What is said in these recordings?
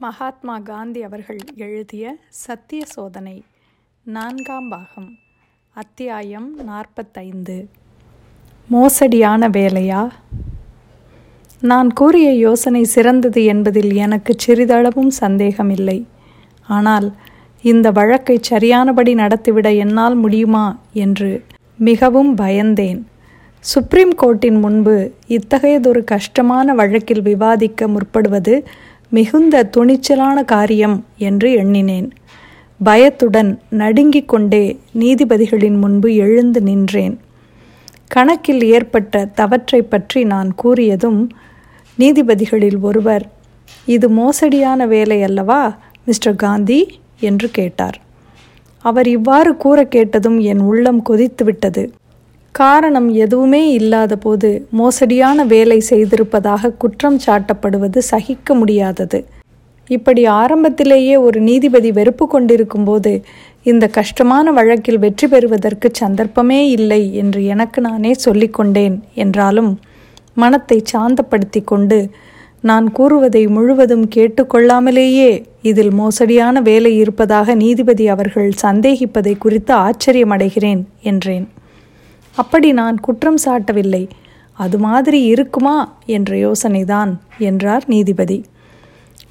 மகாத்மா காந்தி அவர்கள் எழுதிய சத்திய சோதனை நான்காம் பாகம் அத்தியாயம் நாற்பத்தைந்து. மோசடியான வேலையா? நான் கூறிய யோசனை சிறந்தது என்பதில் எனக்கு சிறிதளவும் சந்தேகமில்லை. ஆனால் இந்த வழக்கை சரியானபடி நடத்திவிட என்னால் முடியுமா என்று மிகவும் பயந்தேன். சுப்ரீம் கோர்ட்டின் முன்பு இத்தகையதொரு கஷ்டமான வழக்கில் விவாதிக்க முற்படுவது மிகுந்த துணிச்சலான காரியம் என்று எண்ணினேன். பயத்துடன் நடுங்கிக் கொண்டே நீதிபதிகளின் முன்பு எழுந்து நின்றேன். கணக்கில் ஏற்பட்ட தவற்றை பற்றி நான் கூறியதும் நீதிபதிகளில் ஒருவர் இது மோசடியான வேலை அல்லவா மிஸ்டர் காந்தி? என்று கேட்டார். அவர் இவ்வாறு கூற கேட்டதும் என் உள்ளம் கொதித்துவிட்டது. காரணம் எதுவுமே இல்லாத போது மோசடியான வேலை செய்திருப்பதாக குற்றம் சாட்டப்படுவது சகிக்க முடியாதது. இப்படி ஆரம்பத்திலேயே ஒரு நீதிபதி வெறுப்பு கொண்டிருக்கும் போது இந்த கஷ்டமான வழக்கில் வெற்றி பெறுவதற்கு சந்தர்ப்பமே இல்லை என்று எனக்கு நானே சொல்லிக்கொண்டேன் என்றாலும் மனத்தை சாந்தப்படுத்தி கொண்டு நான் கூறுவதை முழுவதும் கேட்டுக்கொள்ளாமலேயே இதில் மோசடியான வேலை இருப்பதாக நீதிபதி அவர்கள் சந்தேகிப்பதை குறித்து ஆச்சரியமடைகிறேன் என்றேன். அப்படி நான் குற்றம் சாட்டவில்லை. அது மாதிரி இருக்குமா? என்ற யோசனைதான் என்றார் நீதிபதி.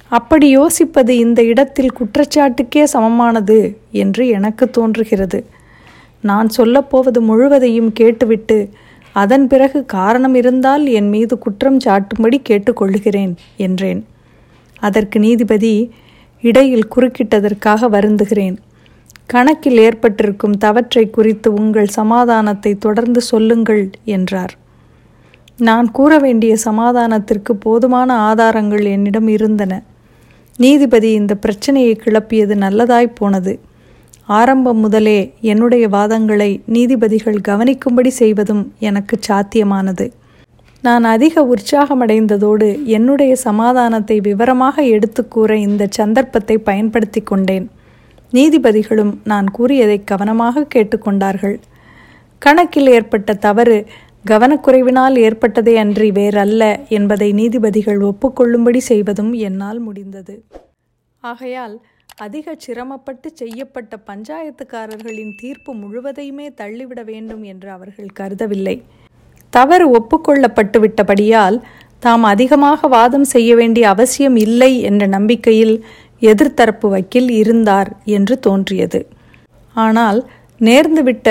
அப்படி யோசிப்பது இந்த இடத்தில் குற்றச்சாட்டுக்கே சமமானது என்று எனக்கு தோன்றுகிறது. நான் சொல்லப்போவது முழுவதையும் கேட்டுவிட்டு அதன் பிறகு காரணம் இருந்தால் என் மீது குற்றம் சாட்டும்படி கேட்டுக்கொள்கிறேன் என்றேன். அதற்கு நீதிபதி இடையில் குறுக்கிட்டதற்காக வருந்துகிறேன். கணக்கில் ஏற்பட்டிருக்கும் தவற்றை குறித்து உங்கள் சமாதானத்தை தொடர்ந்து சொல்லுங்கள் என்றார். நான் கூற வேண்டிய சமாதானத்திற்கு போதுமான ஆதாரங்கள் என்னிடம் இருந்தன. நீதிபதி இந்த பிரச்சனையை கிளப்பியது நல்லதாய் போனது. ஆரம்பம் முதலே என்னுடைய வாதங்களை நீதிபதிகள் கவனிக்கும்படி செய்வதும் எனக்கு சாத்தியமானது. நான் அதிக உற்சாகமடைந்ததோடு என்னுடைய சமாதானத்தை விவரமாக எடுத்து கூற இந்த சந்தர்ப்பத்தை பயன்படுத்தி கொண்டேன். நீதிபதிகளும் நான் கூறியதை கவனமாக கேட்டுக்கொண்டார்கள். கணக்கில் ஏற்பட்ட தவறு கவனக்குறைவினால் ஏற்பட்டதே அன்றி வேறல்ல என்பதை நீதிபதிகள் ஒப்புக்கொள்ளும்படி செய்வதும் என்னால் முடிந்தது. ஆகையால் அதிக சிரமப்பட்டு செய்யப்பட்ட பஞ்சாயத்துக்காரர்களின் தீர்ப்பு முழுவதையுமே தள்ளிவிட வேண்டும் என்று அவர்கள் கருதவில்லை. தவறு ஒப்புக்கொள்ளப்பட்டு விட்டபடியால் தாம் அதிகமாக வாதம் செய்ய வேண்டிய அவசியம் இல்லை என்ற நம்பிக்கையில் எதிர்த்தரப்பு வக்கீல் இருந்தார் என்று தோன்றியது. ஆனால் நேர்ந்துவிட்ட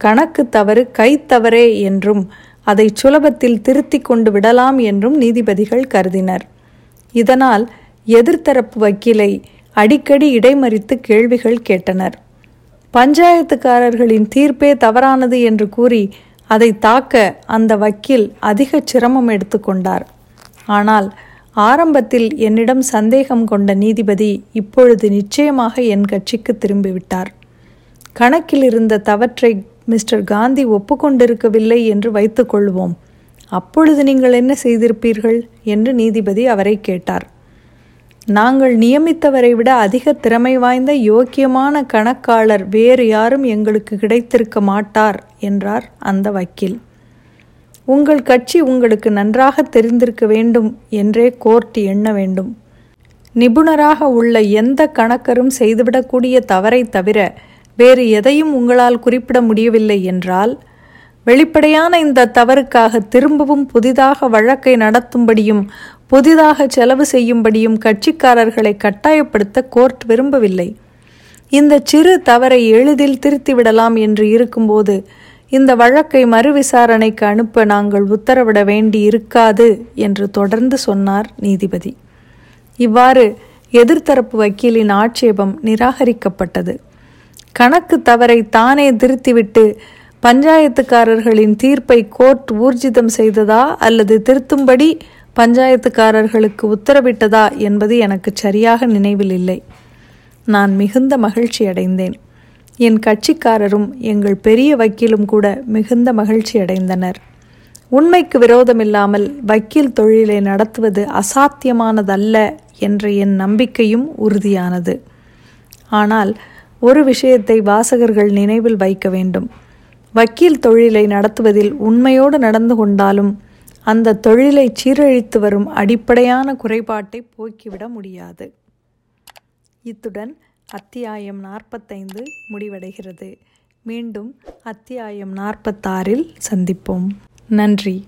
கணக்கு தவறு கைத்தவறே என்றும் அதை சுலபத்தில் திருத்தி கொண்டு விடலாம் என்றும் நீதிபதிகள் கருதினர். இதனால் எதிர்த்தரப்பு வக்கீலை அடிக்கடி இடைமறித்து கேள்விகள் கேட்டனர். பஞ்சாயத்துக்காரர்களின் தீர்ப்பே தவறானது என்று கூறி அதை தாக்க அந்த வக்கீல் அதிக சிரமம் எடுத்துக்கொண்டார் ஆனால் ஆரம்பத்தில் என்னிடம் சந்தேகம் கொண்ட நீதிபதி இப்பொழுது நிச்சயமாக என் கட்சிக்கு திரும்பிவிட்டார். கணக்கில் இருந்த தவற்றை மிஸ்டர் காந்தி ஒப்புக்கொண்டிருக்கவில்லை என்று வைத்துக்கொள்வோம் அப்பொழுது நீங்கள் என்ன செய்திருப்பீர்கள்? என்று நீதிபதி அவரை கேட்டார். நாங்கள் நியமித்தவரை விட அதிக திறமை வாய்ந்த யோக்கியமான கணக்காளர் வேறு யாரும் எங்களுக்கு கிடைத்திருக்க மாட்டார் என்றார் அந்த வக்கீல். உங்கள் கட்சி உங்களுக்கு நன்றாக தெரிந்திருக்க வேண்டும் என்றே கோர்ட் எண்ண வேண்டும். நிபுணராக உள்ள எந்த கணக்கரும் செய்துவிடக்கூடிய தவறை தவிர வேறு எதையும் உங்களால் குறிப்பிட முடியவில்லை என்றால் வெளிப்படையான இந்த தவறுக்காக திரும்பவும் புதிதாக வழக்கை நடத்தும்படியும் புதிதாக செலவு செய்யும்படியும் கட்சிக்காரர்களை கட்டாயப்படுத்த கோர்ட் விரும்பவில்லை. இந்த சிறு தவறை எளிதில் திருத்திவிடலாம் என்று இருக்கும்போது இந்த வழக்கை மறுவிசாரணைக்கு அனுப்ப நாங்கள் உத்தரவிட வேண்டி இருக்காது என்று தொடர்ந்து சொன்னார் நீதிபதி. இவ்வாறு எதிர்த்தரப்பு வக்கீலின் ஆட்சேபம் நிராகரிக்கப்பட்டது. கணக்கு தவறை தானே திருத்திவிட்டு பஞ்சாயத்துக்காரர்களின் தீர்ப்பை கோர்ட் ஊர்ஜிதம் செய்ததா அல்லது திருத்தும்படி பஞ்சாயத்துக்காரர்களுக்கு உத்தரவிட்டதா என்பது எனக்கு சரியாக நினைவில் இல்லை. நான் மிகுந்த மகிழ்ச்சி அடைந்தேன் என் கட்சிக்காரரும் எங்கள் பெரிய வக்கீலும் கூட மிகுந்த மகிழ்ச்சி அடைந்தனர். உண்மைக்கு விரோதமில்லாமல் வக்கீல் தொழிலை நடத்துவது அசாத்தியமானதல்ல என்ற என் நம்பிக்கையும் உறுதியானது. ஆனால் ஒரு விஷயத்தை வாசகர்கள் நினைவில் வைக்க வேண்டும். வக்கீல் தொழிலை நடத்துவதில் உண்மையோடு நடந்து கொண்டாலும் அந்த தொழிலை சீரழித்து வரும் அடிப்படையான குறைபாட்டை போக்கிவிட முடியாது. இத்துடன் அத்தியாயம் நாற்பத்தைந்து முடிவடைகிறது. மீண்டும் அத்தியாயம் நாற்பத்தாறில் சந்திப்போம். நன்றி.